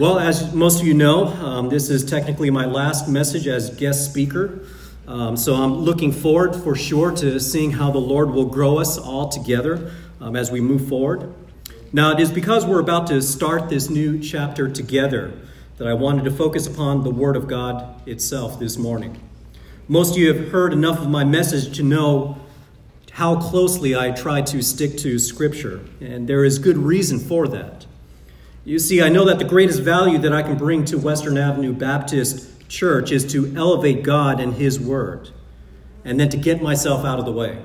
Well, as most of you know, um, this is technically my last message as guest speaker. Um, so I'm looking forward for sure to seeing how the Lord will grow us all together um, as we move forward. Now, it is because we're about to start this new chapter together that I wanted to focus upon the Word of God itself this morning. Most of you have heard enough of my message to know how closely I try to stick to Scripture, and there is good reason for that. You see, I know that the greatest value that I can bring to Western Avenue Baptist Church is to elevate God and His Word, and then to get myself out of the way.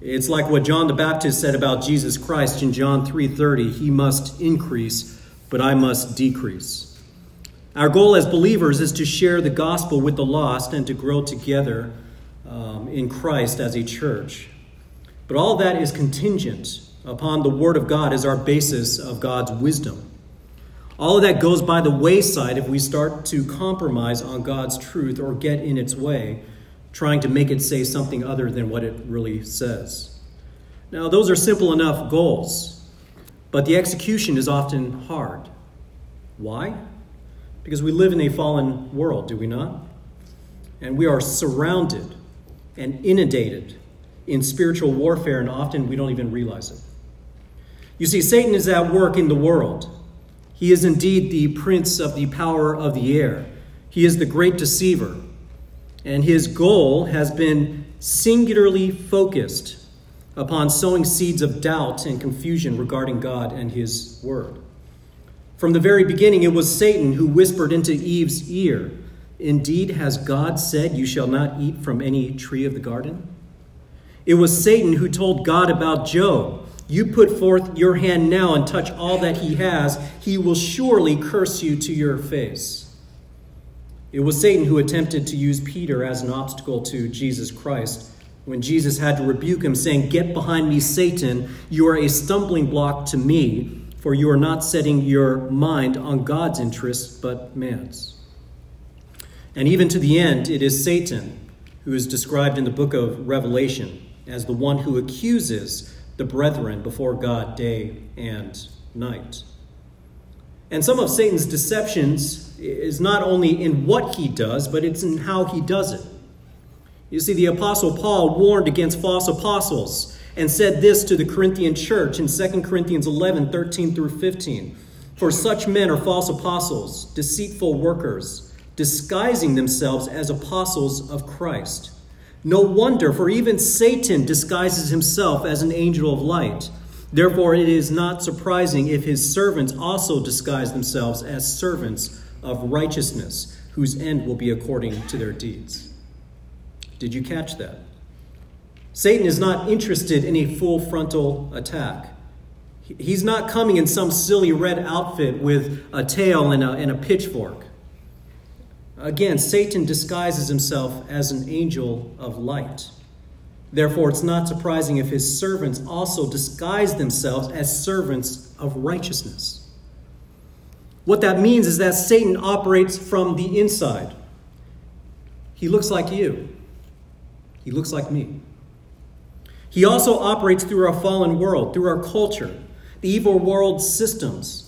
It's like what John the Baptist said about Jesus Christ in John 3:30, he must increase, but I must decrease. Our goal as believers is to share the gospel with the lost and to grow together um, in Christ as a church. But all that is contingent upon the Word of God as our basis of God's wisdom. All of that goes by the wayside if we start to compromise on God's truth or get in its way, trying to make it say something other than what it really says. Now, those are simple enough goals, but the execution is often hard. Why? Because we live in a fallen world, do we not? And we are surrounded and inundated in spiritual warfare, and often we don't even realize it. You see, Satan is at work in the world. He is indeed the prince of the power of the air. He is the great deceiver. And his goal has been singularly focused upon sowing seeds of doubt and confusion regarding God and his word. From the very beginning, it was Satan who whispered into Eve's ear, Indeed, has God said, You shall not eat from any tree of the garden? It was Satan who told God about Job you put forth your hand now and touch all that he has, he will surely curse you to your face. It was Satan who attempted to use Peter as an obstacle to Jesus Christ when Jesus had to rebuke him, saying, Get behind me, Satan. You are a stumbling block to me, for you are not setting your mind on God's interests, but man's. And even to the end, it is Satan who is described in the book of Revelation as the one who accuses the brethren before God day and night. And some of Satan's deceptions is not only in what he does, but it's in how he does it. You see, the Apostle Paul warned against false apostles and said this to the Corinthian church in 2 Corinthians 11 13 through 15. For such men are false apostles, deceitful workers, disguising themselves as apostles of Christ. No wonder, for even Satan disguises himself as an angel of light. Therefore, it is not surprising if his servants also disguise themselves as servants of righteousness, whose end will be according to their deeds. Did you catch that? Satan is not interested in a full frontal attack. He's not coming in some silly red outfit with a tail and a, and a pitchfork. Again, Satan disguises himself as an angel of light. Therefore, it's not surprising if his servants also disguise themselves as servants of righteousness. What that means is that Satan operates from the inside. He looks like you, he looks like me. He also operates through our fallen world, through our culture, the evil world systems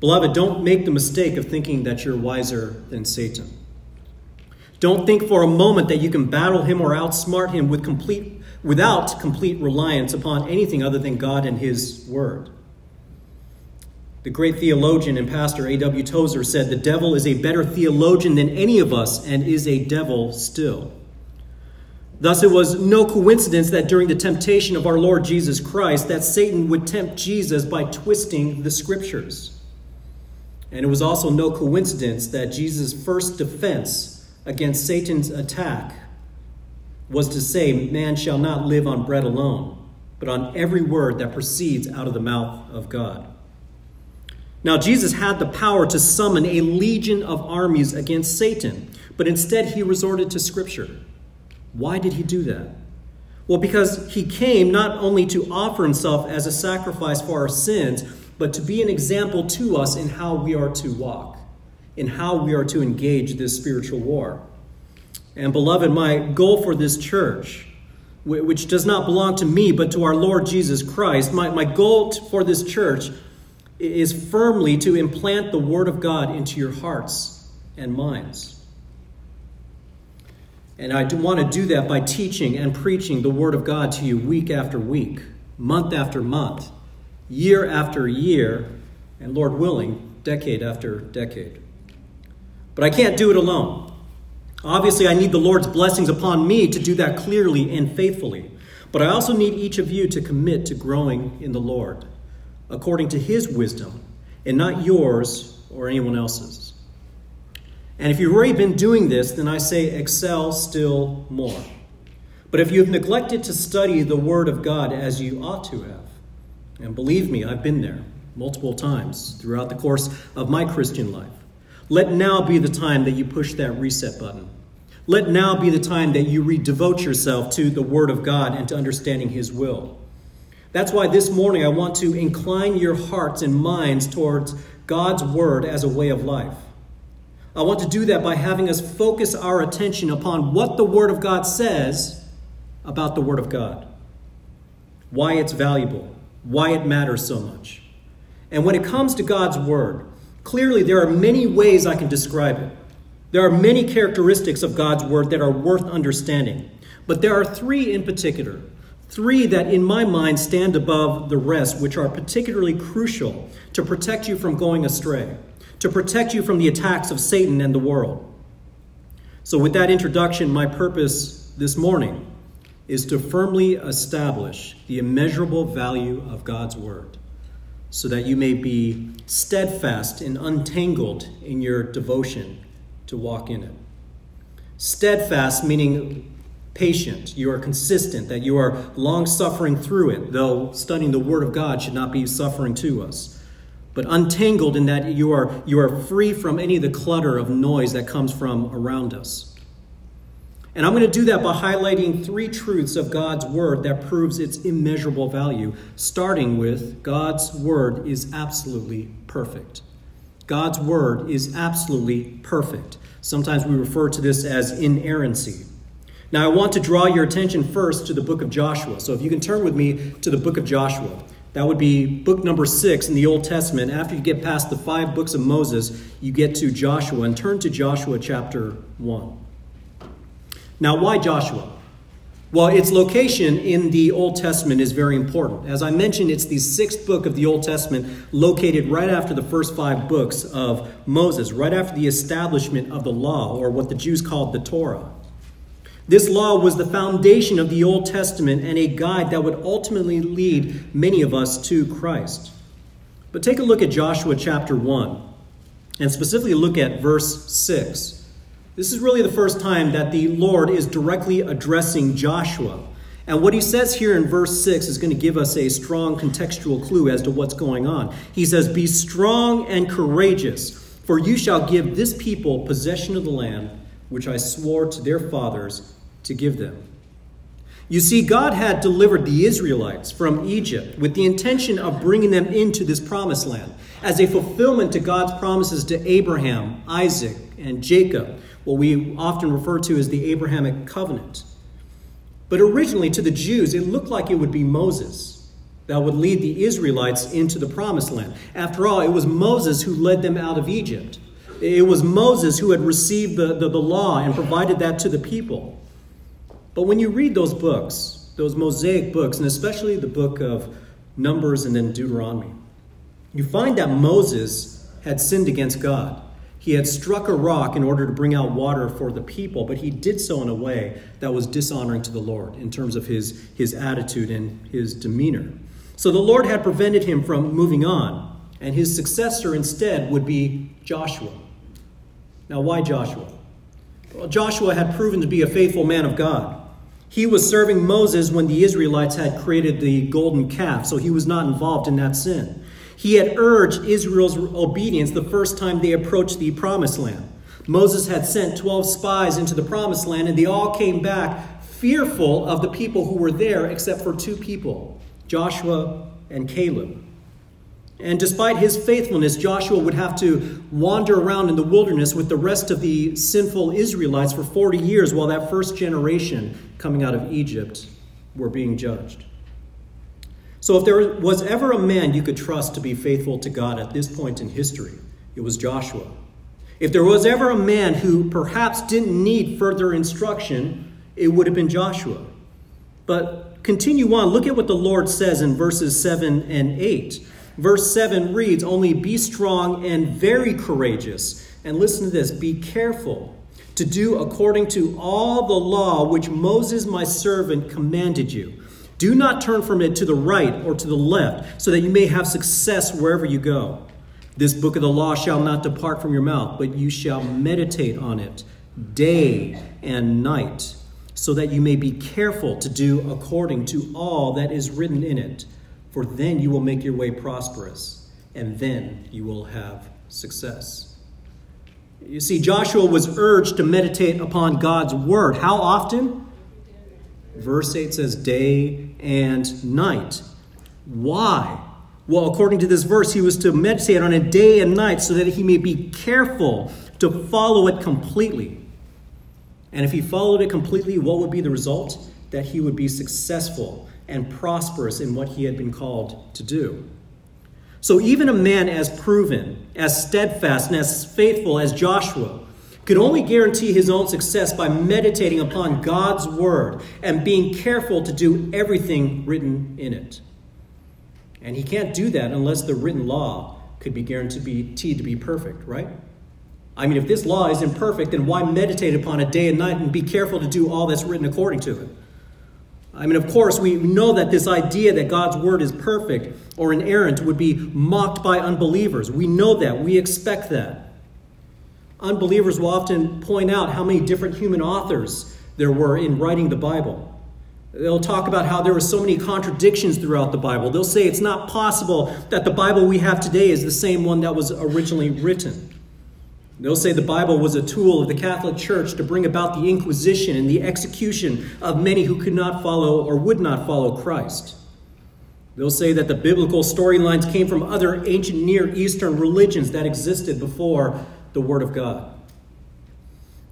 Beloved, don't make the mistake of thinking that you're wiser than Satan. Don't think for a moment that you can battle him or outsmart him with complete, without complete reliance upon anything other than God and his word. The great theologian and pastor A.W. Tozer said, The devil is a better theologian than any of us and is a devil still. Thus, it was no coincidence that during the temptation of our Lord Jesus Christ, that Satan would tempt Jesus by twisting the scriptures. And it was also no coincidence that Jesus' first defense against Satan's attack was to say, Man shall not live on bread alone, but on every word that proceeds out of the mouth of God. Now, Jesus had the power to summon a legion of armies against Satan, but instead he resorted to Scripture. Why did he do that? Well, because he came not only to offer himself as a sacrifice for our sins, but to be an example to us in how we are to walk, in how we are to engage this spiritual war. And, beloved, my goal for this church, which does not belong to me, but to our Lord Jesus Christ, my, my goal for this church is firmly to implant the Word of God into your hearts and minds. And I want to do that by teaching and preaching the Word of God to you week after week, month after month, year after year, and Lord willing, decade after decade. But I can't do it alone. Obviously, I need the Lord's blessings upon me to do that clearly and faithfully. But I also need each of you to commit to growing in the Lord according to His wisdom and not yours or anyone else's. And if you've already been doing this, then I say excel still more. But if you have neglected to study the Word of God as you ought to have, and believe me, I've been there multiple times throughout the course of my Christian life, let now be the time that you push that reset button. Let now be the time that you redevote yourself to the Word of God and to understanding His will. That's why this morning I want to incline your hearts and minds towards God's Word as a way of life. I want to do that by having us focus our attention upon what the Word of God says about the Word of God, why it's valuable, why it matters so much. And when it comes to God's Word, clearly there are many ways I can describe it. There are many characteristics of God's Word that are worth understanding. But there are three in particular, three that in my mind stand above the rest, which are particularly crucial to protect you from going astray to protect you from the attacks of Satan and the world. So, with that introduction, my purpose this morning is to firmly establish the immeasurable value of God's Word so that you may be steadfast and untangled in your devotion to walk in it. Steadfast meaning patient, you are consistent, that you are long suffering through it, though studying the Word of God should not be suffering to us but untangled in that you are, you are free from any of the clutter of noise that comes from around us. And I'm going to do that by highlighting three truths of God's Word that proves its immeasurable value, starting with God's Word is absolutely perfect. God's Word is absolutely perfect. Sometimes we refer to this as inerrancy. Now, I want to draw your attention first to the book of Joshua. So, if you can turn with me to the book of Joshua. That would be book number six in the Old Testament. After you get past the five books of Moses, you get to Joshua and turn to Joshua chapter 1. Now, why Joshua? Well, its location in the Old Testament is very important. As I mentioned, it's the sixth book of the Old Testament, located right after the first five books of Moses, right after the establishment of the law, or what the Jews called the Torah. This law was the foundation of the Old Testament and a guide that would ultimately lead many of us to Christ. But take a look at Joshua chapter 1, and specifically look at verse 6. This is really the first time that the Lord is directly addressing Joshua. And what he says here in verse 6 is going to give us a strong contextual clue as to what's going on. He says, Be strong and courageous, for you shall give this people possession of the land which I swore to their fathers to give them. You see, God had delivered the Israelites from Egypt with the intention of bringing them into this promised land as a fulfillment to God's promises to Abraham, Isaac, and Jacob, what we often refer to as the Abrahamic covenant. But originally, to the Jews, it looked like it would be Moses that would lead the Israelites into the promised land. After all, it was Moses who led them out of Egypt. It was Moses who had received the, the, the law and provided that to the people. But when you read those books, those Mosaic books, and especially the book of Numbers and then Deuteronomy, you find that Moses had sinned against God. He had struck a rock in order to bring out water for the people, but he did so in a way that was dishonoring to the Lord in terms of his, his attitude and his demeanor. So the Lord had prevented him from moving on, and his successor instead would be Joshua. Now, why Joshua? Well, Joshua had proven to be a faithful man of God. He was serving Moses when the Israelites had created the golden calf, so he was not involved in that sin. He had urged Israel's obedience the first time they approached the promised land. Moses had sent 12 spies into the promised land, and they all came back fearful of the people who were there, except for two people Joshua and Caleb. And despite his faithfulness, Joshua would have to wander around in the wilderness with the rest of the sinful Israelites for 40 years while that first generation coming out of Egypt were being judged. So, if there was ever a man you could trust to be faithful to God at this point in history, it was Joshua. If there was ever a man who perhaps didn't need further instruction, it would have been Joshua. But continue on. Look at what the Lord says in verses 7 and 8. Verse 7 reads, Only be strong and very courageous. And listen to this be careful to do according to all the law which Moses my servant commanded you. Do not turn from it to the right or to the left, so that you may have success wherever you go. This book of the law shall not depart from your mouth, but you shall meditate on it day and night, so that you may be careful to do according to all that is written in it. For then you will make your way prosperous, and then you will have success. You see, Joshua was urged to meditate upon God's word. How often? Verse 8 says, day and night. Why? Well, according to this verse, he was to meditate on it day and night so that he may be careful to follow it completely. And if he followed it completely, what would be the result? That he would be successful and prosperous in what he had been called to do. So, even a man as proven, as steadfast, and as faithful as Joshua could only guarantee his own success by meditating upon God's word and being careful to do everything written in it. And he can't do that unless the written law could be guaranteed to be perfect, right? I mean, if this law is imperfect, then why meditate upon it day and night and be careful to do all that's written according to it? I mean, of course, we know that this idea that God's word is perfect or inerrant would be mocked by unbelievers. We know that. We expect that. Unbelievers will often point out how many different human authors there were in writing the Bible. They'll talk about how there were so many contradictions throughout the Bible. They'll say it's not possible that the Bible we have today is the same one that was originally written. They'll say the Bible was a tool of the Catholic Church to bring about the Inquisition and the execution of many who could not follow or would not follow Christ. They'll say that the biblical storylines came from other ancient Near Eastern religions that existed before the Word of God.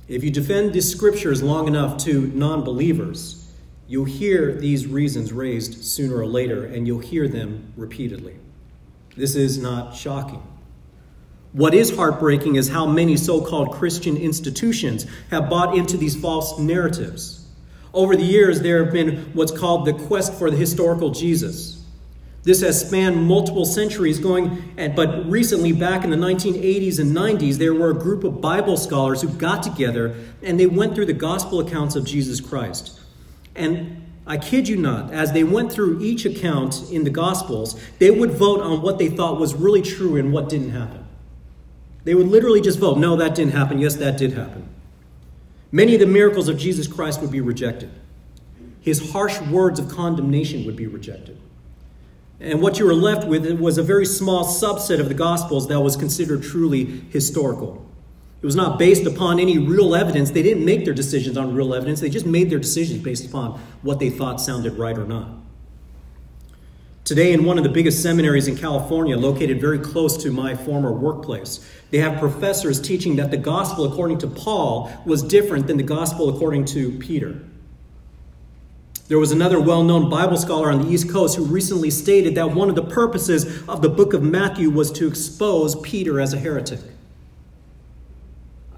If you defend the scriptures long enough to non believers, you'll hear these reasons raised sooner or later, and you'll hear them repeatedly. This is not shocking. What is heartbreaking is how many so called Christian institutions have bought into these false narratives. Over the years, there have been what's called the quest for the historical Jesus. This has spanned multiple centuries, going, but recently, back in the 1980s and 90s, there were a group of Bible scholars who got together and they went through the gospel accounts of Jesus Christ. And I kid you not, as they went through each account in the Gospels, they would vote on what they thought was really true and what didn't happen. They would literally just vote, no, that didn't happen. Yes, that did happen. Many of the miracles of Jesus Christ would be rejected. His harsh words of condemnation would be rejected. And what you were left with was a very small subset of the Gospels that was considered truly historical. It was not based upon any real evidence. They didn't make their decisions on real evidence, they just made their decisions based upon what they thought sounded right or not. Today, in one of the biggest seminaries in California, located very close to my former workplace, they have professors teaching that the gospel according to Paul was different than the gospel according to Peter. There was another well known Bible scholar on the East Coast who recently stated that one of the purposes of the book of Matthew was to expose Peter as a heretic.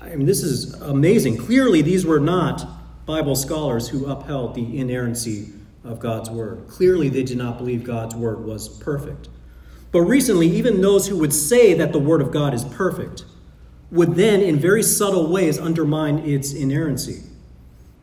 I mean, this is amazing. Clearly, these were not Bible scholars who upheld the inerrancy of God's word. Clearly, they did not believe God's word was perfect. But recently, even those who would say that the word of God is perfect would then, in very subtle ways, undermine its inerrancy.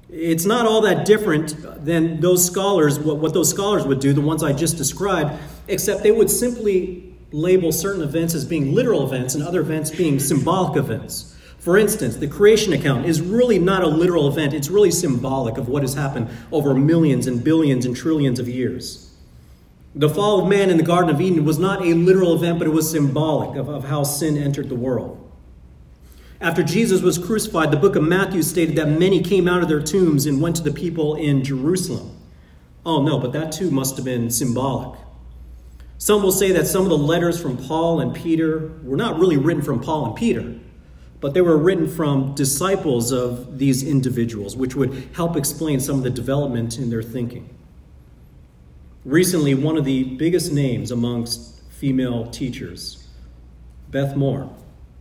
It's not all that different than those scholars, what, what those scholars would do, the ones I just described, except they would simply label certain events as being literal events and other events being symbolic events. For instance, the creation account is really not a literal event, it's really symbolic of what has happened over millions and billions and trillions of years. The fall of man in the Garden of Eden was not a literal event, but it was symbolic of, of how sin entered the world. After Jesus was crucified, the book of Matthew stated that many came out of their tombs and went to the people in Jerusalem. Oh, no, but that too must have been symbolic. Some will say that some of the letters from Paul and Peter were not really written from Paul and Peter, but they were written from disciples of these individuals, which would help explain some of the development in their thinking. Recently, one of the biggest names amongst female teachers, Beth Moore,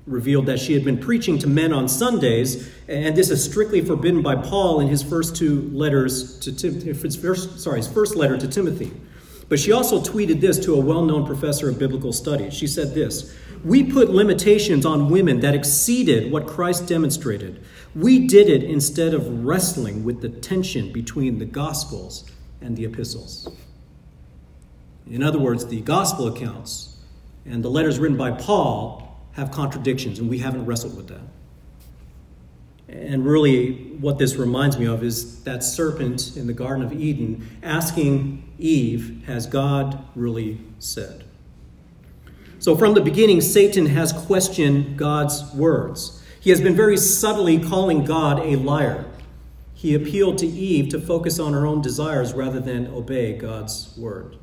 revealed that she had been preaching to men on Sundays, and this is strictly forbidden by Paul in his first two letters to his first, sorry, his first letter to Timothy. But she also tweeted this to a well known professor of biblical studies. She said this We put limitations on women that exceeded what Christ demonstrated. We did it instead of wrestling with the tension between the Gospels and the epistles. In other words, the Gospel accounts and the letters written by Paul have contradictions, and we haven't wrestled with that. And really, what this reminds me of is that serpent in the Garden of Eden asking Eve, Has God really said? So, from the beginning, Satan has questioned God's words. He has been very subtly calling God a liar. He appealed to Eve to focus on her own desires rather than obey God's word.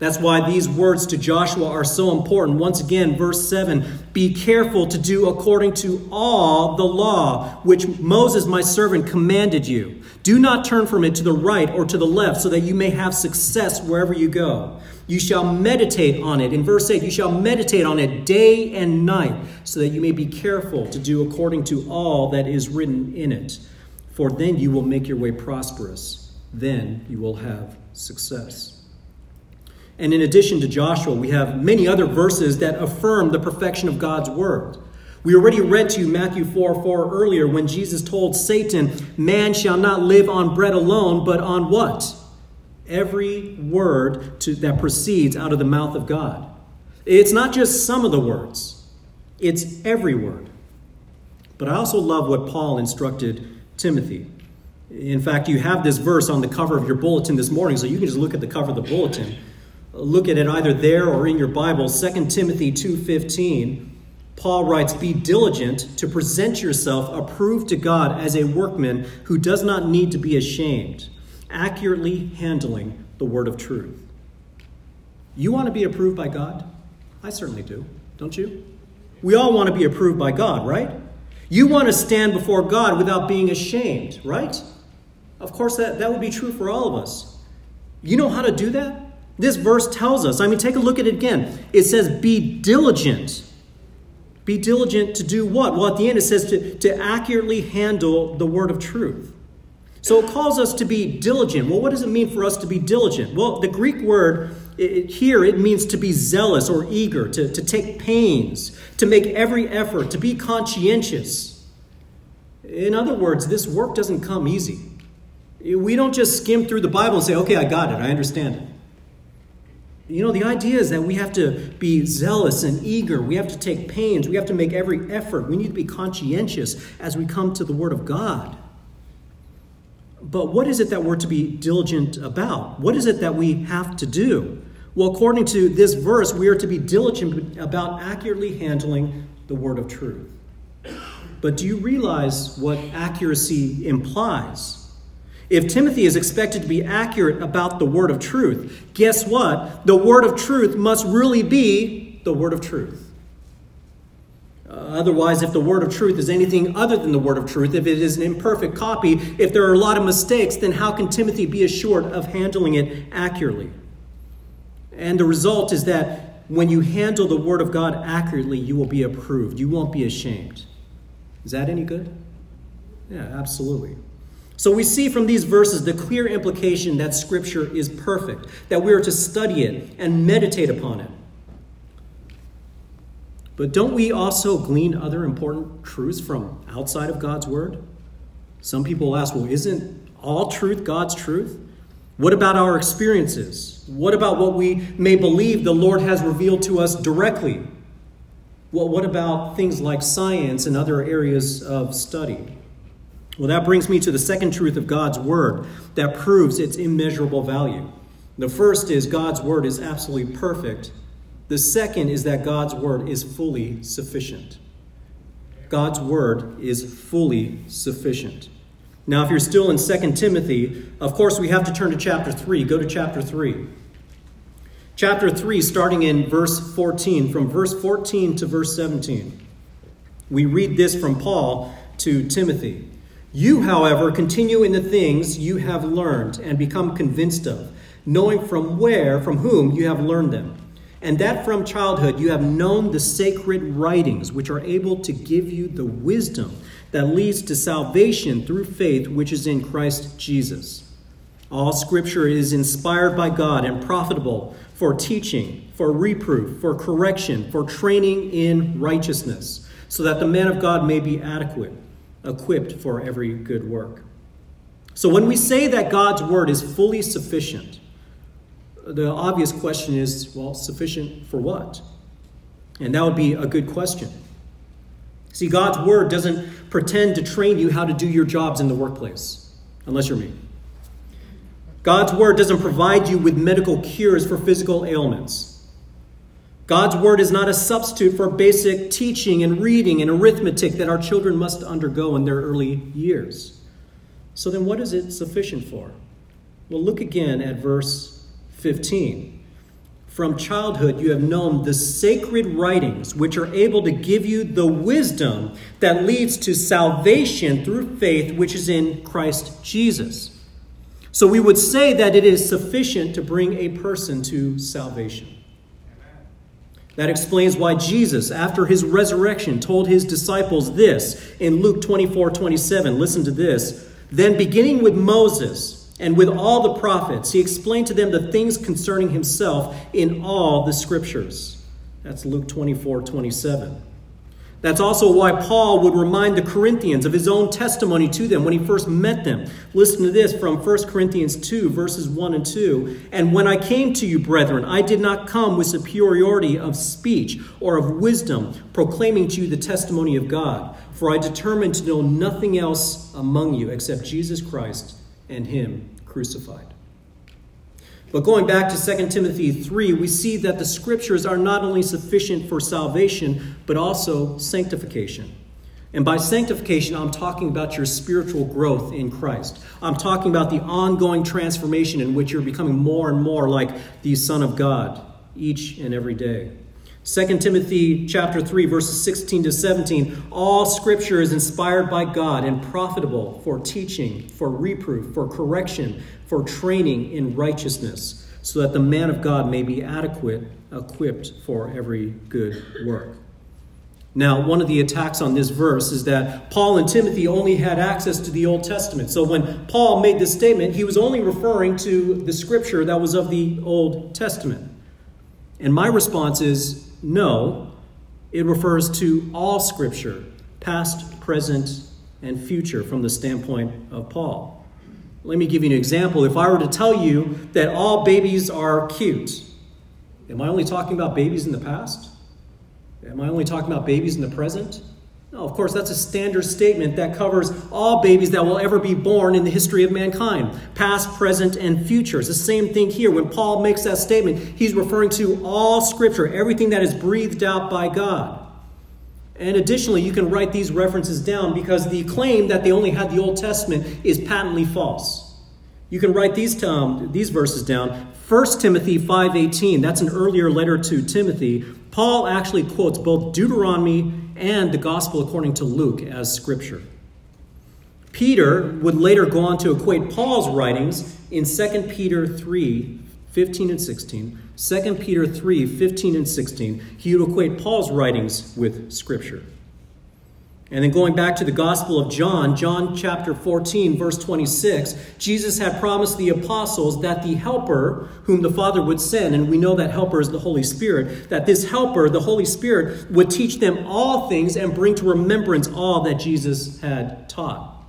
That's why these words to Joshua are so important. Once again, verse 7 Be careful to do according to all the law which Moses, my servant, commanded you. Do not turn from it to the right or to the left, so that you may have success wherever you go. You shall meditate on it. In verse 8, you shall meditate on it day and night, so that you may be careful to do according to all that is written in it. For then you will make your way prosperous. Then you will have success. And in addition to Joshua, we have many other verses that affirm the perfection of God's word. We already read to you Matthew 4 4 earlier when Jesus told Satan, Man shall not live on bread alone, but on what? Every word to, that proceeds out of the mouth of God. It's not just some of the words, it's every word. But I also love what Paul instructed Timothy. In fact, you have this verse on the cover of your bulletin this morning, so you can just look at the cover of the bulletin look at it either there or in your Bible, 2 Timothy 2:15, Paul writes, "Be diligent to present yourself approved to God as a workman who does not need to be ashamed, accurately handling the word of truth." You want to be approved by God? I certainly do, don't you? We all want to be approved by God, right? You want to stand before God without being ashamed, right? Of course, that, that would be true for all of us. You know how to do that? This verse tells us, I mean, take a look at it again. It says, be diligent. Be diligent to do what? Well, at the end, it says to, to accurately handle the word of truth. So it calls us to be diligent. Well, what does it mean for us to be diligent? Well, the Greek word it, here, it means to be zealous or eager, to, to take pains, to make every effort, to be conscientious. In other words, this work doesn't come easy. We don't just skim through the Bible and say, okay, I got it, I understand it. You know, the idea is that we have to be zealous and eager. We have to take pains. We have to make every effort. We need to be conscientious as we come to the Word of God. But what is it that we're to be diligent about? What is it that we have to do? Well, according to this verse, we are to be diligent about accurately handling the Word of truth. But do you realize what accuracy implies? If Timothy is expected to be accurate about the word of truth, guess what? The word of truth must really be the word of truth. Uh, otherwise, if the word of truth is anything other than the word of truth, if it is an imperfect copy, if there are a lot of mistakes, then how can Timothy be assured of handling it accurately? And the result is that when you handle the word of God accurately, you will be approved. You won't be ashamed. Is that any good? Yeah, absolutely. So we see from these verses the clear implication that Scripture is perfect, that we are to study it and meditate upon it. But don't we also glean other important truths from outside of God's Word? Some people ask, well, isn't all truth God's truth? What about our experiences? What about what we may believe the Lord has revealed to us directly? Well, what about things like science and other areas of study? Well, that brings me to the second truth of God's Word that proves its immeasurable value. The first is God's Word is absolutely perfect. The second is that God's Word is fully sufficient. God's word is fully sufficient. Now, if you're still in 2 Timothy, of course, we have to turn to chapter 3. Go to chapter 3. Chapter 3, starting in verse 14, from verse 14 to verse 17. We read this from Paul to Timothy. You, however, continue in the things you have learned and become convinced of, knowing from where, from whom you have learned them, and that from childhood you have known the sacred writings, which are able to give you the wisdom that leads to salvation through faith which is in Christ Jesus. All scripture is inspired by God and profitable for teaching, for reproof, for correction, for training in righteousness, so that the man of God may be adequate, equipped for every good work. So when we say that God's word is fully sufficient, the obvious question is well, sufficient for what? And that would be a good question. See, God's word doesn't pretend to train you how to do your jobs in the workplace, unless you're me. God's word doesn't provide you with medical cures for physical ailments. God's word is not a substitute for basic teaching and reading and arithmetic that our children must undergo in their early years. So then, what is it sufficient for? Well, look again at verse 15. From childhood, you have known the sacred writings, which are able to give you the wisdom that leads to salvation through faith, which is in Christ Jesus. So we would say that it is sufficient to bring a person to salvation. That explains why Jesus, after his resurrection, told his disciples this in Luke 24 27. Listen to this. Then, beginning with Moses, and with all the prophets, he explained to them the things concerning himself in all the scriptures. That's Luke 24 27. That's also why Paul would remind the Corinthians of his own testimony to them when he first met them. Listen to this from 1 Corinthians 2, verses 1 and 2. And when I came to you, brethren, I did not come with superiority of speech or of wisdom, proclaiming to you the testimony of God. For I determined to know nothing else among you except Jesus Christ and him crucified. But going back to 2 Timothy 3, we see that the scriptures are not only sufficient for salvation, but also sanctification. And by sanctification, I'm talking about your spiritual growth in Christ. I'm talking about the ongoing transformation in which you're becoming more and more like the Son of God each and every day. 2 Timothy chapter 3 verses 16 to 17 all scripture is inspired by God and profitable for teaching, for reproof, for correction, for training in righteousness, so that the man of God may be adequate, equipped for every good work. Now, one of the attacks on this verse is that Paul and Timothy only had access to the Old Testament. So when Paul made this statement, he was only referring to the scripture that was of the Old Testament. And my response is no, it refers to all Scripture, past, present, and future, from the standpoint of Paul. Let me give you an example. If I were to tell you that all babies are cute, am I only talking about babies in the past? Am I only talking about babies in the present? No, of course, that's a standard statement that covers all babies that will ever be born in the history of mankind, past, present, and future. It's the same thing here. When Paul makes that statement, he's referring to all Scripture, everything that is breathed out by God. And additionally, you can write these references down because the claim that they only had the Old Testament is patently false. You can write these, um, these verses down. 1 Timothy 5.18, that's an earlier letter to Timothy. Paul actually quotes both Deuteronomy and the gospel according to Luke as scripture. Peter would later go on to equate Paul's writings in 2 Peter 3 15 and 16. 2 Peter 3 15 and 16. He would equate Paul's writings with scripture. And then going back to the Gospel of John, John chapter 14, verse 26, Jesus had promised the apostles that the Helper, whom the Father would send, and we know that Helper is the Holy Spirit, that this Helper, the Holy Spirit, would teach them all things and bring to remembrance all that Jesus had taught.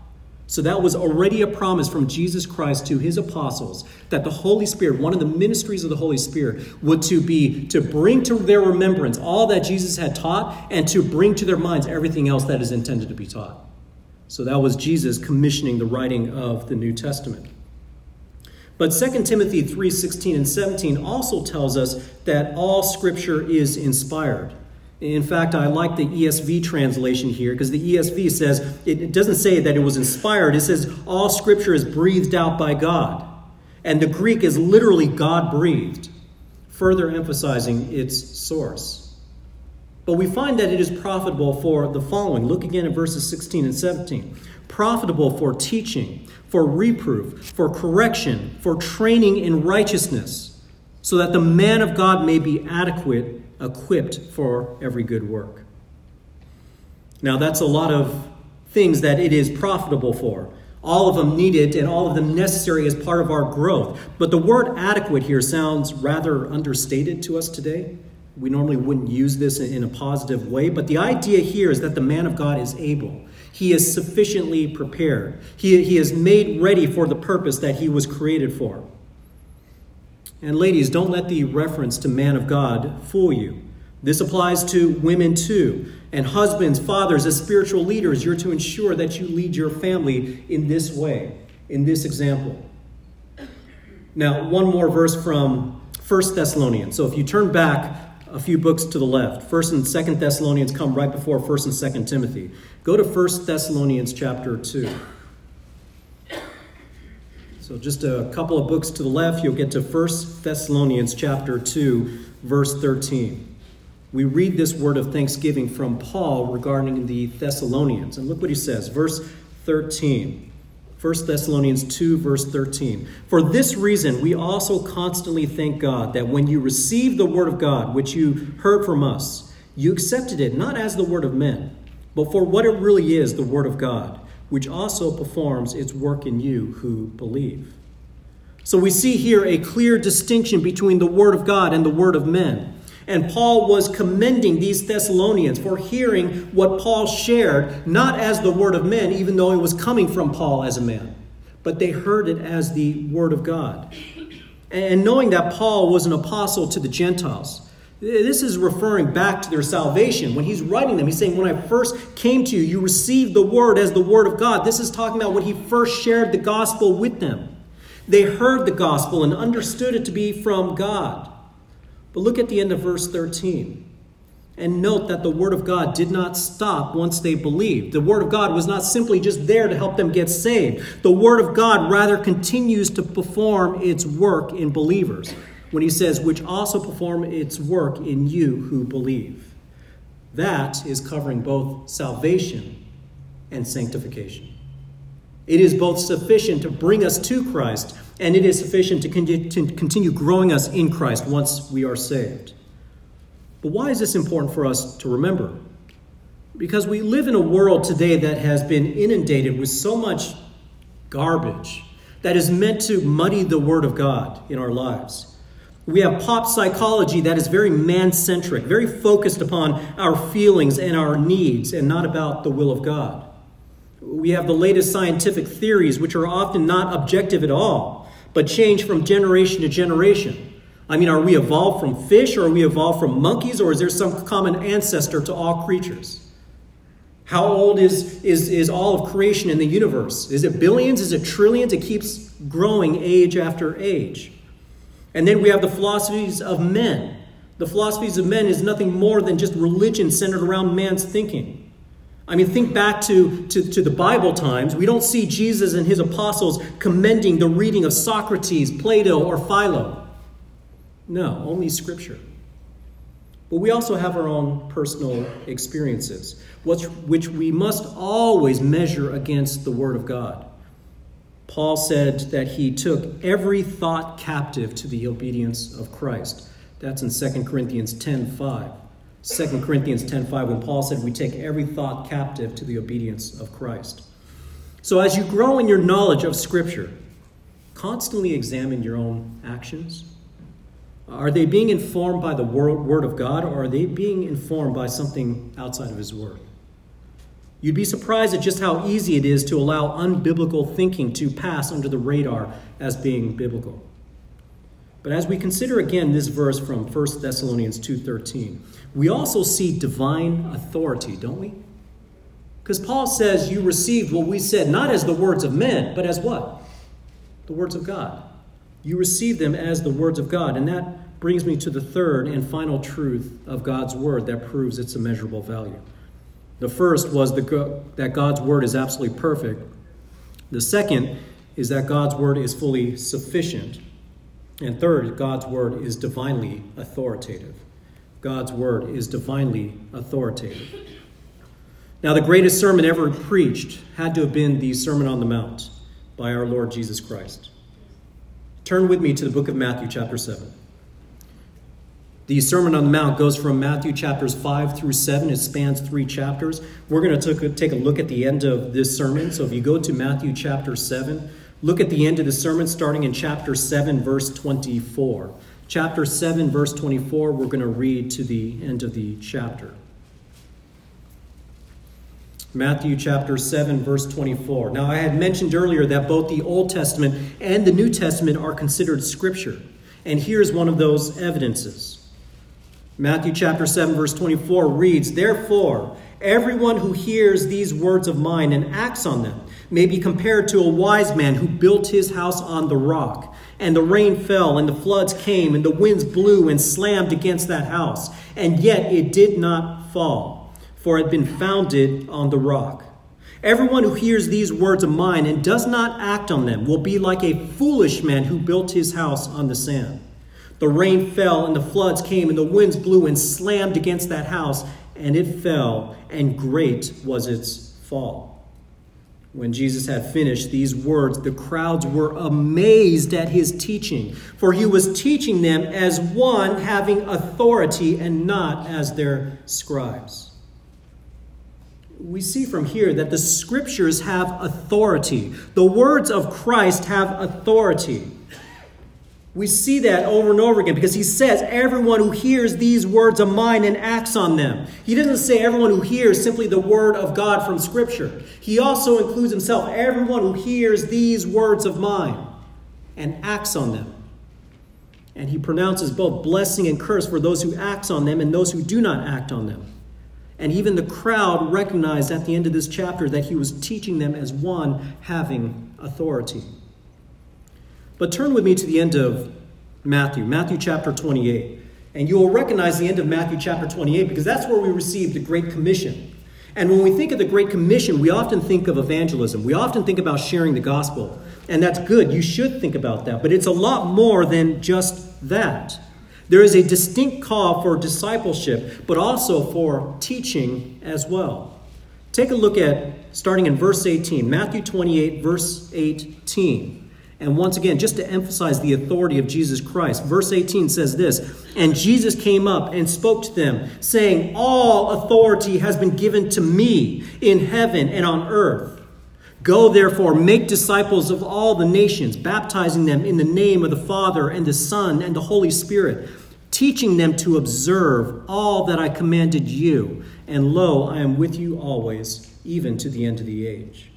So that was already a promise from Jesus Christ to his apostles that the Holy Spirit, one of the ministries of the Holy Spirit, would to be to bring to their remembrance all that Jesus had taught and to bring to their minds everything else that is intended to be taught. So that was Jesus commissioning the writing of the New Testament. But 2 Timothy 3:16 and 17 also tells us that all scripture is inspired. In fact, I like the ESV translation here because the ESV says it doesn't say that it was inspired, it says all scripture is breathed out by God. And the Greek is literally God breathed, further emphasizing its source. But we find that it is profitable for the following. Look again at verses 16 and 17. Profitable for teaching, for reproof, for correction, for training in righteousness, so that the man of God may be adequate equipped for every good work. Now, that's a lot of things that it is profitable for. All of them needed and all of them necessary as part of our growth. But the word adequate here sounds rather understated to us today. We normally wouldn't use this in a positive way, but the idea here is that the man of God is able. He is sufficiently prepared. He, he is made ready for the purpose that he was created for. And ladies, don't let the reference to man of God fool you. This applies to women too. And husbands, fathers, as spiritual leaders, you're to ensure that you lead your family in this way, in this example. Now, one more verse from 1 Thessalonians. So if you turn back a few books to the left, 1st and 2nd Thessalonians come right before 1st and 2nd Timothy. Go to 1 Thessalonians chapter 2. So just a couple of books to the left, you'll get to 1 Thessalonians chapter 2, verse 13. We read this word of thanksgiving from Paul regarding the Thessalonians. And look what he says, verse 13. 1 Thessalonians 2, verse 13. For this reason, we also constantly thank God that when you received the word of God, which you heard from us, you accepted it not as the word of men, but for what it really is, the word of God which also performs its work in you who believe. So we see here a clear distinction between the Word of God and the Word of men. And Paul was commending these Thessalonians for hearing what Paul shared, not as the Word of men, even though it was coming from Paul as a man, but they heard it as the Word of God. And knowing that Paul was an apostle to the Gentiles, this is referring back to their salvation. When he's writing them, he's saying, When I first came to you, you received the word as the word of God. This is talking about when he first shared the gospel with them. They heard the gospel and understood it to be from God. But look at the end of verse 13. And note that the word of God did not stop once they believed. The word of God was not simply just there to help them get saved. The word of God rather continues to perform its work in believers when he says, which also perform its work in you who believe. That is covering both salvation and sanctification. It is both sufficient to bring us to Christ, and it is sufficient to continue growing us in Christ once we are saved. But why is this important for us to remember? Because we live in a world today that has been inundated with so much garbage that is meant to muddy the Word of God in our lives. We have pop psychology that is very man centric, very focused upon our feelings and our needs and not about the will of God. We have the latest scientific theories, which are often not objective at all, but change from generation to generation. I mean, are we evolved from fish or are we evolved from monkeys or is there some common ancestor to all creatures? How old is, is, is all of creation in the universe? Is it billions? Is it trillions? It keeps growing age after age. And then we have the philosophies of men. The philosophies of men is nothing more than just religion centered around man's thinking. I mean, think back to, to, to, the Bible times. We don't see Jesus and his apostles commending the reading of Socrates, Plato, or Philo. No, only Scripture. But we also have our own personal experiences, which, which we must always measure against the Word of God. Paul said that he took every thought captive to the obedience of Christ. That's in 2 Corinthians 10:5. 2 Corinthians 10:5 when Paul said we take every thought captive to the obedience of Christ. So as you grow in your knowledge of scripture, constantly examine your own actions. Are they being informed by the word of God or are they being informed by something outside of his word? You'd be surprised at just how easy it is to allow unbiblical thinking to pass under the radar as being biblical. But as we consider again this verse from 1 Thessalonians 2:13, we also see divine authority, don't we? Because Paul says you received what we said not as the words of men, but as what? The words of God. You received them as the words of God, and that brings me to the third and final truth of God's Word that proves its immeasurable value. The first was the, that God's Word is absolutely perfect. The second is that God's Word is fully sufficient. And third, God's Word is divinely authoritative. God's Word is divinely authoritative. Now, the greatest sermon ever preached had to have been the Sermon on the Mount by our Lord Jesus Christ. Turn with me to the book of Matthew, chapter 7. The Sermon on the Mount goes from Matthew chapters 5 through 7. It spans three chapters. We're going to take a look at the end of this sermon. So if you go to Matthew chapter 7, look at the end of the sermon starting in chapter 7, verse 24. Chapter 7, verse 24, we're going to read to the end of the chapter. Matthew chapter 7, verse 24. Now, I had mentioned earlier that both the Old Testament and the New Testament are considered scripture. And here's one of those evidences. Matthew chapter 7, verse 24 reads, Therefore, everyone who hears these words of mine and acts on them may be compared to a wise man who built his house on the rock. And the rain fell, and the floods came, and the winds blew and slammed against that house. And yet it did not fall, for it had been founded on the rock. Everyone who hears these words of mine and does not act on them will be like a foolish man who built his house on the sand. The rain fell, and the floods came, and the winds blew and slammed against that house, and it fell, and great was its fall. When Jesus had finished these words, the crowds were amazed at his teaching, for he was teaching them as one having authority and not as their scribes. We see from here that the scriptures have authority. The words of Christ have authority. We see that over and over again because he says, Everyone who hears these words of mine and acts on them. He doesn't say everyone who hears simply the word of God from Scripture. He also includes himself, everyone who hears these words of mine and acts on them. And he pronounces both blessing and curse for those who act on them and those who do not act on them. And even the crowd recognized at the end of this chapter that he was teaching them as one having authority. But turn with me to the end of Matthew, Matthew chapter 28. And you will recognize the end of Matthew chapter 28 because that's where we receive the Great Commission. And when we think of the Great Commission, we often think of evangelism. We often think about sharing the gospel. And that's good. You should think about that. But it's a lot more than just that. There is a distinct call for discipleship, but also for teaching as well. Take a look at starting in verse 18, Matthew 28, verse 18. And once again, just to emphasize the authority of Jesus Christ, verse 18 says this And Jesus came up and spoke to them, saying, All authority has been given to me in heaven and on earth. Go therefore, make disciples of all the nations, baptizing them in the name of the Father and the Son and the Holy Spirit, teaching them to observe all that I commanded you. And lo, I am with you always, even to the end of the age.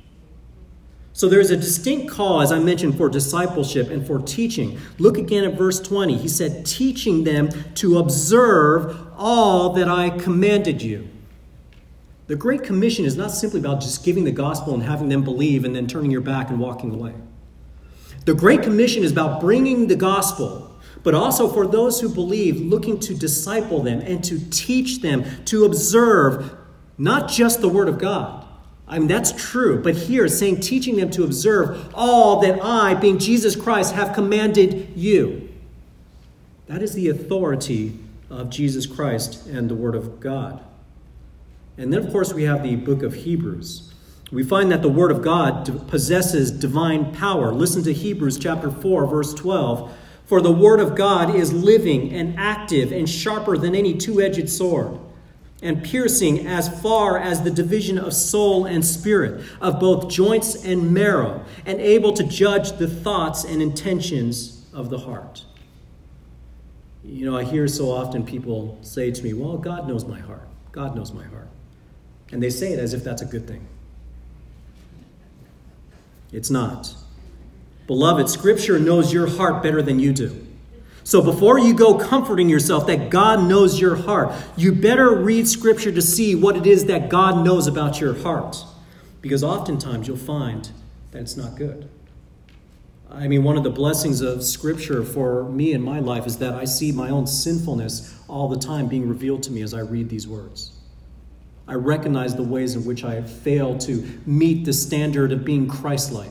So there's a distinct call, as I mentioned, for discipleship and for teaching. Look again at verse 20. He said, teaching them to observe all that I commanded you. The Great Commission is not simply about just giving the gospel and having them believe and then turning your back and walking away. The Great Commission is about bringing the gospel, but also for those who believe, looking to disciple them and to teach them to observe not just the Word of God, I mean, that's true. But here, saying, teaching them to observe all that I, being Jesus Christ, have commanded you. That is the authority of Jesus Christ and the Word of God. And then, of course, we have the book of Hebrews. We find that the Word of God possesses divine power. Listen to Hebrews chapter 4, verse 12. For the Word of God is living and active and sharper than any two edged sword and piercing as far as the division of soul and spirit, of both joints and marrow, and able to judge the thoughts and intentions of the heart. You know, I hear so often people say to me, Well, God knows my heart. God knows my heart. And they say it as if that's a good thing. It's not. Beloved, Scripture knows your heart better than you do. So before you go comforting yourself that God knows your heart, you better read Scripture to see what it is that God knows about your heart. Because oftentimes you'll find that it's not good. I mean, one of the blessings of Scripture for me in my life is that I see my own sinfulness all the time being revealed to me as I read these words. I recognize the ways in which I have failed to meet the standard of being Christ like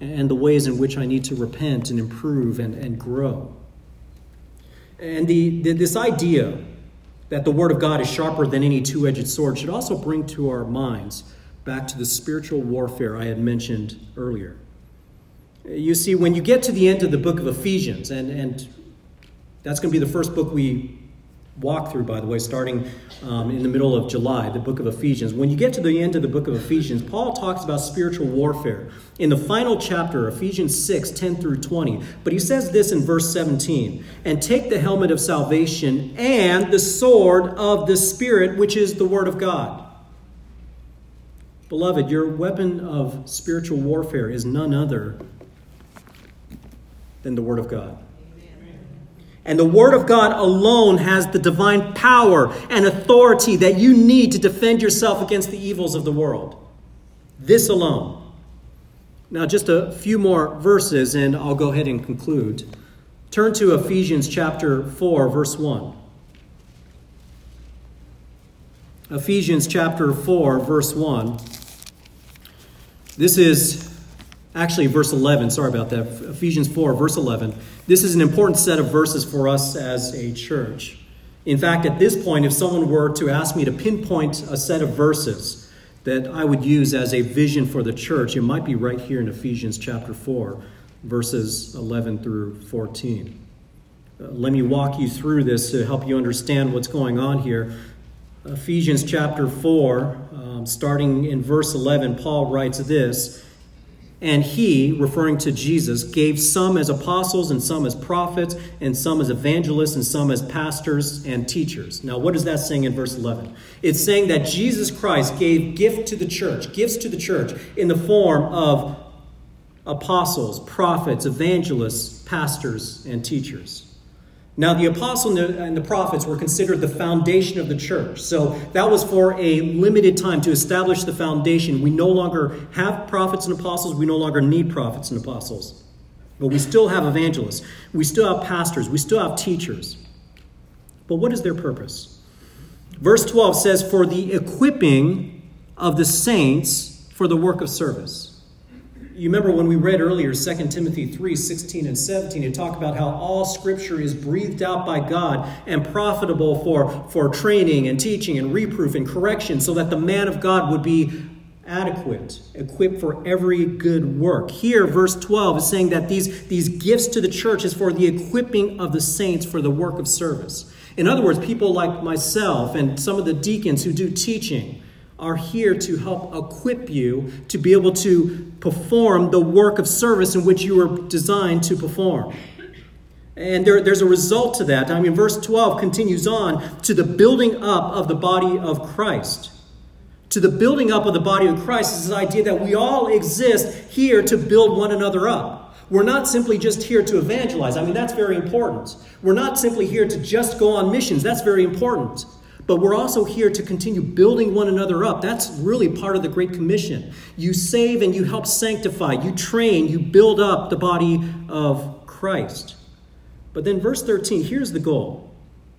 and the ways in which I need to repent and improve and, and grow. And the, the, this idea that the Word of God is sharper than any two edged sword should also bring to our minds back to the spiritual warfare I had mentioned earlier. You see, when you get to the end of the book of Ephesians, and, and that's going to be the first book we walk through, by the way, starting um, in the middle of July, the book of Ephesians. When you get to the end of the book of Ephesians, Paul talks about spiritual warfare in the final chapter, Ephesians 6 10 through 20. But he says this in verse 17 and take the helmet of salvation and the sword of the Spirit, which is the Word of God. Beloved, your weapon of spiritual warfare is none other than the Word of God. And the Word of God alone has the divine power and authority that you need to defend yourself against the evils of the world. This alone. Now, just a few more verses, and I'll go ahead and conclude. Turn to Ephesians chapter 4, verse 1. Ephesians chapter 4, verse 1. This is actually verse 11. Sorry about that. Ephesians 4, verse 11. This is an important set of verses for us as a church. In fact, at this point, if someone were to ask me to pinpoint a set of verses that I would use as a vision for the church, it might be right here in Ephesians chapter 4, verses 11 through 14. Uh, let me walk you through this to help you understand what's going on here. Ephesians chapter 4, um, starting in verse 11, Paul writes this and he, referring to Jesus, gave some as apostles and some as prophets and some as evangelists and some as pastors and teachers. Now, what is that saying in verse 11? It's saying that Jesus Christ gave gift to the church, gifts to the church in the form of apostles, prophets, evangelists, pastors, and teachers. Now, the apostles and the prophets were considered the foundation of the church. So that was for a limited time to establish the foundation. We no longer have prophets and apostles. We no longer need prophets and apostles. But we still have evangelists. We still have pastors. We still have teachers. But what is their purpose? Verse 12 says, For the equipping of the saints for the work of service. You remember when we read earlier 2 Timothy 3 16 and 17, it talked about how all scripture is breathed out by God and profitable for, for training and teaching and reproof and correction, so that the man of God would be adequate, equipped for every good work. Here, verse 12 is saying that these, these gifts to the church is for the equipping of the saints for the work of service. In other words, people like myself and some of the deacons who do teaching are here to help equip you to be able to perform the work of service in which you were designed to perform. And there, there's a result to that. I mean, verse 12 continues on to the building up of the body of Christ. To the building up of the body of Christ is this idea that we all exist here to build one another up. We're not simply just here to evangelize. I mean, that's very important. We're not simply here to just go on missions. That's very important. But we're also here to continue building one another up. That's really part of the Great Commission. You save and you help sanctify, you train, you build up the body of Christ. But then, verse 13, here's the goal.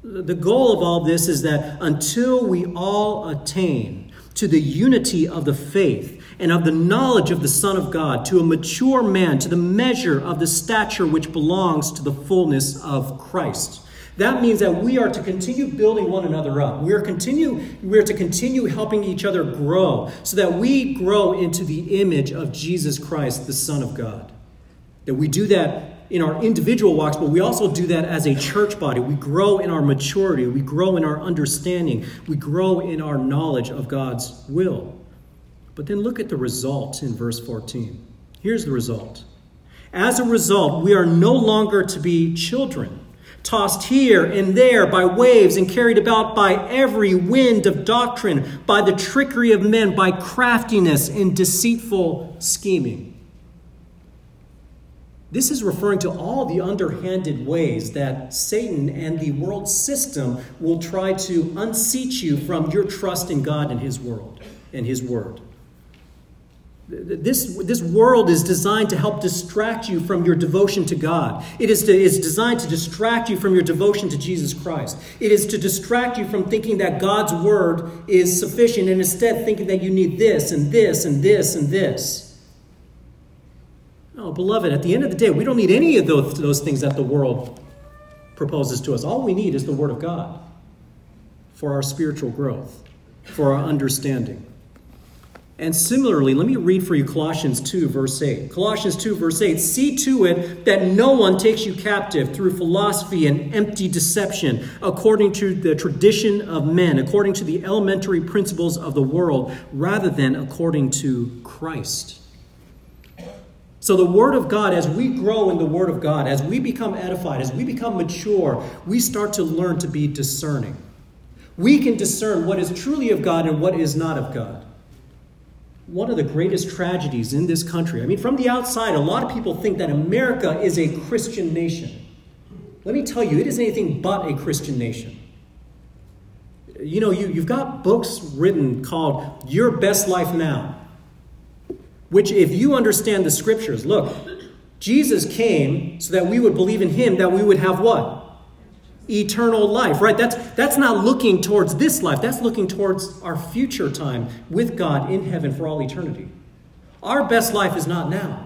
The goal of all this is that until we all attain to the unity of the faith and of the knowledge of the Son of God, to a mature man, to the measure of the stature which belongs to the fullness of Christ. That means that we are to continue building one another up. We are continue we are to continue helping each other grow so that we grow into the image of Jesus Christ, the Son of God. That we do that in our individual walks, but we also do that as a church body. We grow in our maturity, we grow in our understanding, we grow in our knowledge of God's will. But then look at the result in verse 14. Here's the result. As a result, we are no longer to be children tossed here and there by waves and carried about by every wind of doctrine, by the trickery of men, by craftiness and deceitful scheming. This is referring to all the underhanded ways that Satan and the world system will try to unseat you from your trust in God and His world and His word. This, this world is designed to help distract you from your devotion to God. It is, to, it's designed to distract you from your devotion to Jesus Christ. It is to distract you from thinking that God's word is sufficient and instead thinking that you need this and this and this and this. Oh, beloved, at the end of the day, we don't need any of those, those things that the world proposes to us. All we need is the Word of God for our spiritual growth, for our understanding. And similarly, let me read for you Colossians 2, verse 8. Colossians 2, verse 8 See to it that no one takes you captive through philosophy and empty deception, according to the tradition of men, according to the elementary principles of the world, rather than according to Christ. So, the Word of God, as we grow in the Word of God, as we become edified, as we become mature, we start to learn to be discerning. We can discern what is truly of God and what is not of God one of the greatest tragedies in this country. I mean, from the outside, a lot of people think that America is a Christian nation. Let me tell you, it is anything but a Christian nation. You know, you, you've got books written called Your Best Life Now, which, if you understand the scriptures, look, Jesus came so that we would believe in him, that we would have what? Eternal life, right? That's, that's not looking towards this life, that's looking towards our future time with God in heaven for all eternity. Our best life is not now.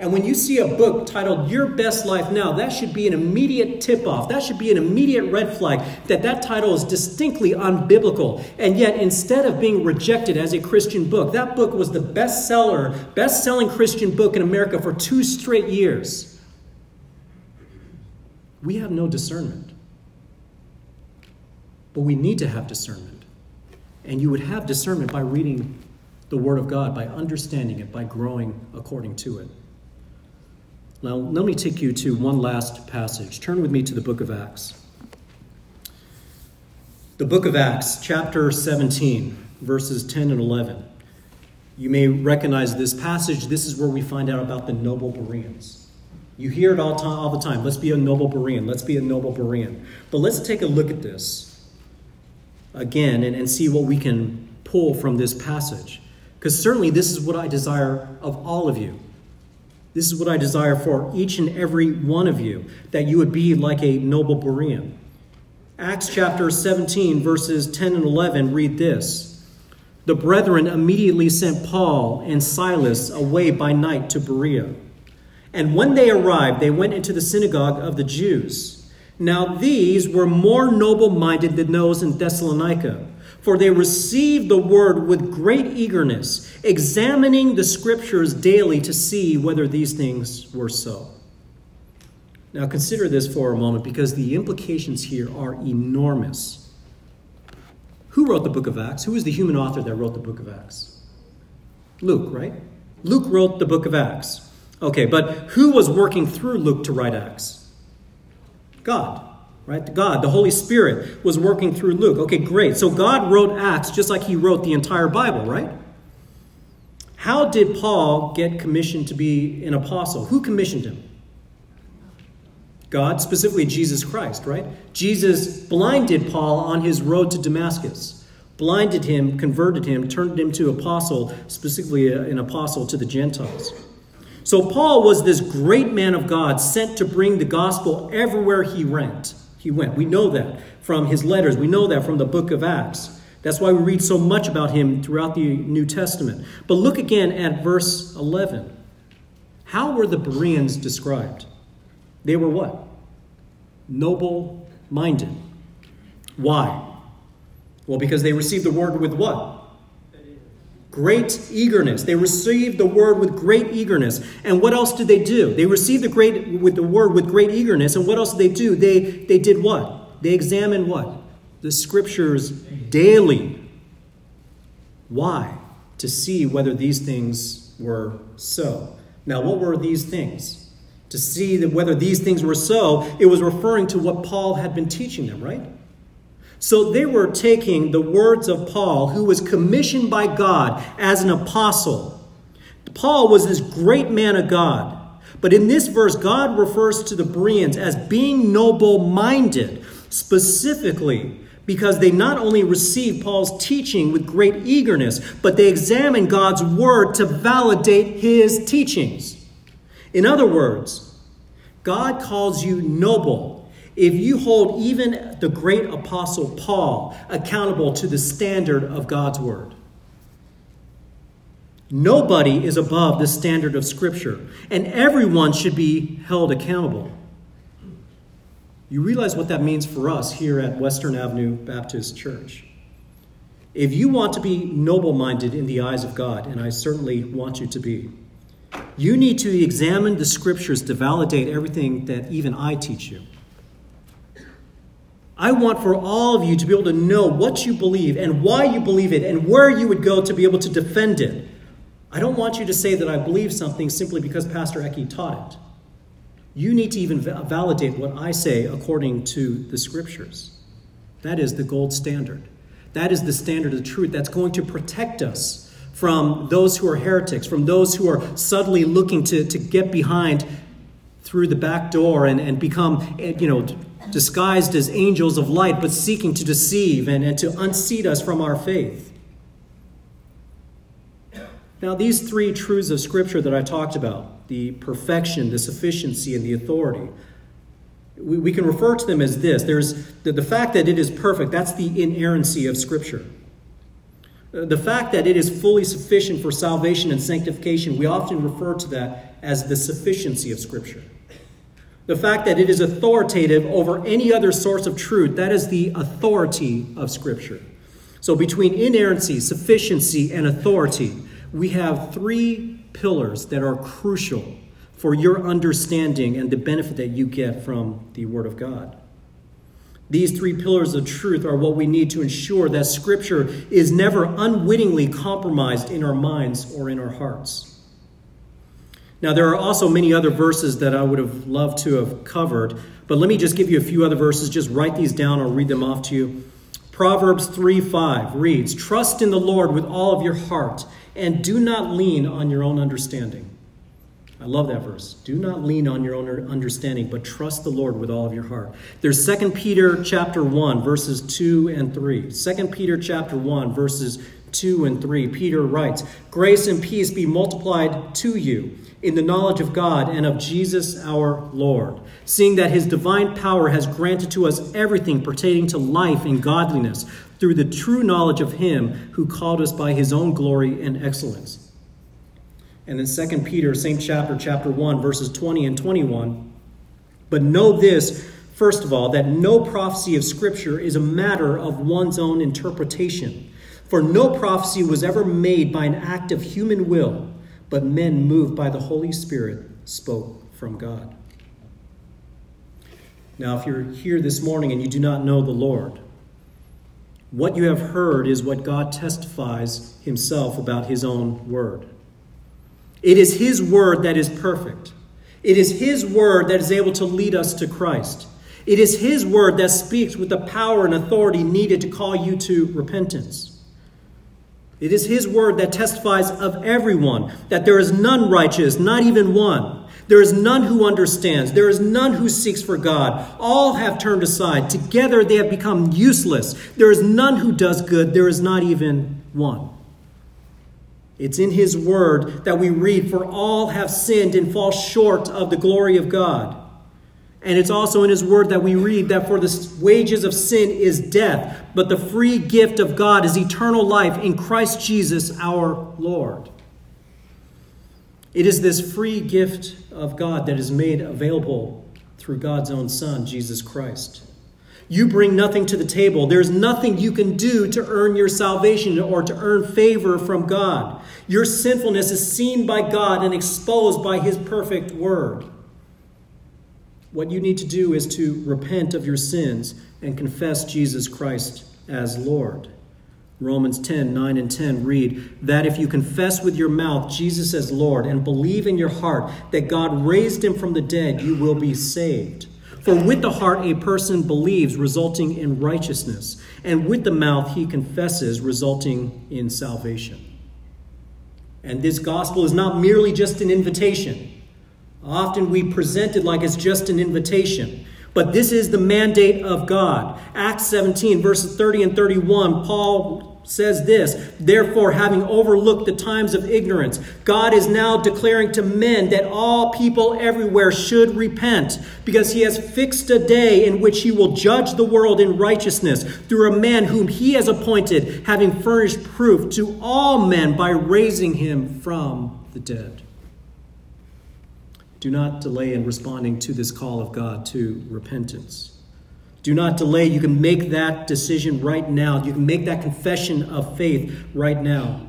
And when you see a book titled Your Best Life Now, that should be an immediate tip off. That should be an immediate red flag that that title is distinctly unbiblical. And yet, instead of being rejected as a Christian book, that book was the bestseller, best selling Christian book in America for two straight years. We have no discernment. But we need to have discernment. And you would have discernment by reading the Word of God, by understanding it, by growing according to it. Now, let me take you to one last passage. Turn with me to the book of Acts. The book of Acts, chapter 17, verses 10 and 11. You may recognize this passage. This is where we find out about the noble Bereans. You hear it all, all the time. Let's be a noble Berean. Let's be a noble Berean. But let's take a look at this again and, and see what we can pull from this passage. Because certainly this is what I desire of all of you. This is what I desire for each and every one of you, that you would be like a noble Berean. Acts chapter 17, verses 10 and 11 read this The brethren immediately sent Paul and Silas away by night to Berea. And when they arrived, they went into the synagogue of the Jews. Now these were more noble minded than those in Thessalonica, for they received the word with great eagerness, examining the scriptures daily to see whether these things were so. Now consider this for a moment because the implications here are enormous. Who wrote the book of Acts? Who is the human author that wrote the book of Acts? Luke, right? Luke wrote the book of Acts. Okay, but who was working through Luke to write Acts? God, right? God, the Holy Spirit was working through Luke. Okay, great. So God wrote Acts just like he wrote the entire Bible, right? How did Paul get commissioned to be an apostle? Who commissioned him? God, specifically Jesus Christ, right? Jesus blinded Paul on his road to Damascus, blinded him, converted him, turned him to apostle, specifically an apostle to the Gentiles. So Paul was this great man of God sent to bring the gospel everywhere he went. He went. We know that from his letters. We know that from the book of Acts. That's why we read so much about him throughout the New Testament. But look again at verse 11. How were the Bereans described? They were what? Noble minded. Why? Well, because they received the word with what? Great eagerness. They received the word with great eagerness. And what else did they do? They received the great with the word with great eagerness. And what else did they do? They they did what? They examined what? The scriptures daily. Why? To see whether these things were so. Now, what were these things? To see that whether these things were so, it was referring to what Paul had been teaching them, right? So they were taking the words of Paul, who was commissioned by God as an apostle. Paul was this great man of God. But in this verse, God refers to the Bereans as being noble minded, specifically because they not only received Paul's teaching with great eagerness, but they examined God's word to validate his teachings. In other words, God calls you noble if you hold even the great apostle Paul accountable to the standard of God's word. Nobody is above the standard of Scripture, and everyone should be held accountable. You realize what that means for us here at Western Avenue Baptist Church. If you want to be noble minded in the eyes of God, and I certainly want you to be, you need to examine the scriptures to validate everything that even I teach you. I want for all of you to be able to know what you believe and why you believe it and where you would go to be able to defend it. I don't want you to say that I believe something simply because Pastor Eki taught it. You need to even validate what I say according to the scriptures. That is the gold standard. That is the standard of truth that's going to protect us from those who are heretics, from those who are subtly looking to, to get behind through the back door and, and become, eh, you know, disguised as angels of light, but seeking to deceive and, and to unseat us from our faith. Now, these three truths of Scripture that I talked about the perfection, the sufficiency, and the authority we, we can refer to them as this there's the, the fact that it is perfect, that's the inerrancy of Scripture. Uh, the fact that it is fully sufficient for salvation and sanctification, we often refer to that as the sufficiency of Scripture. The fact that it is authoritative over any other source of truth, that is the authority of Scripture. So, between inerrancy, sufficiency, and authority, we have three pillars that are crucial for your understanding and the benefit that you get from the Word of God. These three pillars of truth are what we need to ensure that Scripture is never unwittingly compromised in our minds or in our hearts. Now, there are also many other verses that I would have loved to have covered, but let me just give you a few other verses. Just write these down, I'll read them off to you. Proverbs 3 5 reads, Trust in the Lord with all of your heart, and do not lean on your own understanding. I love that verse. Do not lean on your own understanding, but trust the Lord with all of your heart. There's 2 Peter chapter 1, verses 2 and 3. 2 Peter chapter 1, verses 2 and 3. Peter writes, Grace and peace be multiplied to you in the knowledge of God and of Jesus our Lord, seeing that his divine power has granted to us everything pertaining to life and godliness through the true knowledge of him who called us by his own glory and excellence. And in 2 Peter, same chapter, chapter 1, verses 20 and 21. But know this, first of all, that no prophecy of Scripture is a matter of one's own interpretation. For no prophecy was ever made by an act of human will but men moved by the Holy Spirit spoke from God. Now, if you're here this morning and you do not know the Lord, what you have heard is what God testifies himself about his own word. It is his word that is perfect. It is his word that is able to lead us to Christ. It is his word that speaks with the power and authority needed to call you to repentance. It is his word that testifies of everyone that there is none righteous, not even one. There is none who understands. There is none who seeks for God. All have turned aside. Together they have become useless. There is none who does good. There is not even one. It's in his word that we read, For all have sinned and fall short of the glory of God. And it's also in his word that we read that for the wages of sin is death, but the free gift of God is eternal life in Christ Jesus our Lord. It is this free gift of God that is made available through God's own Son, Jesus Christ. You bring nothing to the table. There's nothing you can do to earn your salvation or to earn favor from God. Your sinfulness is seen by God and exposed by His perfect word. What you need to do is to repent of your sins and confess Jesus Christ as Lord. Romans 10 9 and 10 read that if you confess with your mouth Jesus as Lord and believe in your heart that God raised him from the dead, you will be saved. For with the heart a person believes, resulting in righteousness, and with the mouth he confesses, resulting in salvation. And this gospel is not merely just an invitation. Often we present it like it's just an invitation. But this is the mandate of God. Acts 17, verses 30 and 31, Paul says this Therefore, having overlooked the times of ignorance, God is now declaring to men that all people everywhere should repent, because he has fixed a day in which he will judge the world in righteousness through a man whom he has appointed, having furnished proof to all men by raising him from the dead. Do not delay in responding to this call of God to repentance. Do not delay. You can make that decision right now. You can make that confession of faith right now.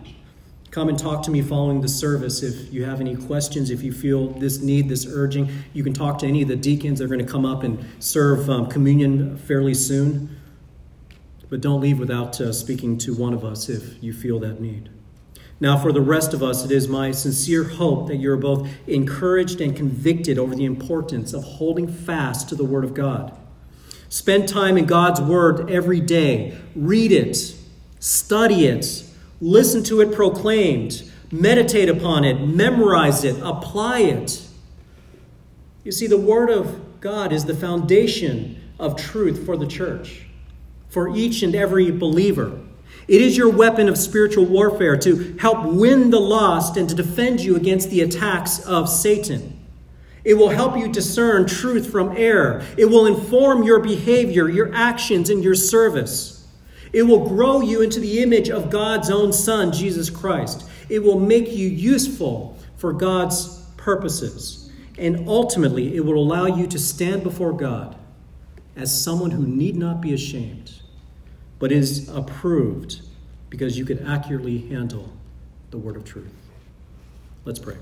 Come and talk to me following the service if you have any questions, if you feel this need, this urging. You can talk to any of the deacons. They're going to come up and serve um, communion fairly soon. But don't leave without uh, speaking to one of us if you feel that need. Now, for the rest of us, it is my sincere hope that you're both encouraged and convicted over the importance of holding fast to the Word of God. Spend time in God's Word every day. Read it, study it, listen to it proclaimed, meditate upon it, memorize it, apply it. You see, the Word of God is the foundation of truth for the church, for each and every believer. It is your weapon of spiritual warfare to help win the lost and to defend you against the attacks of Satan. It will help you discern truth from error. It will inform your behavior, your actions, and your service. It will grow you into the image of God's own Son, Jesus Christ. It will make you useful for God's purposes. And ultimately, it will allow you to stand before God as someone who need not be ashamed, but is approved because you could accurately handle the word of truth. Let's pray.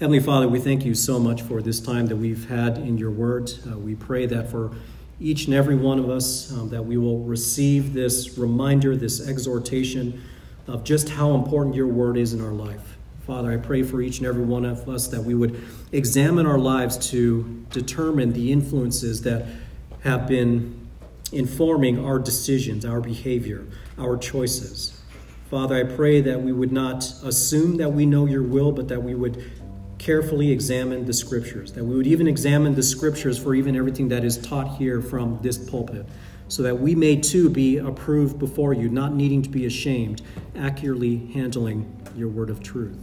Heavenly Father, we thank you so much for this time that we've had in your word. Uh, we pray that for each and every one of us, um, that we will receive this reminder, this exhortation of just how important your word is in our life. Father, I pray for each and every one of us that we would examine our lives to determine the influences that have been informing our decisions, our behavior, our choices. Father, I pray that we would not assume that we know your will, but that we would carefully examine the scriptures, that we would even examine the scriptures for even everything that is taught here from this pulpit, so that we may too be approved before you, not needing to be ashamed, accurately handling your word of truth.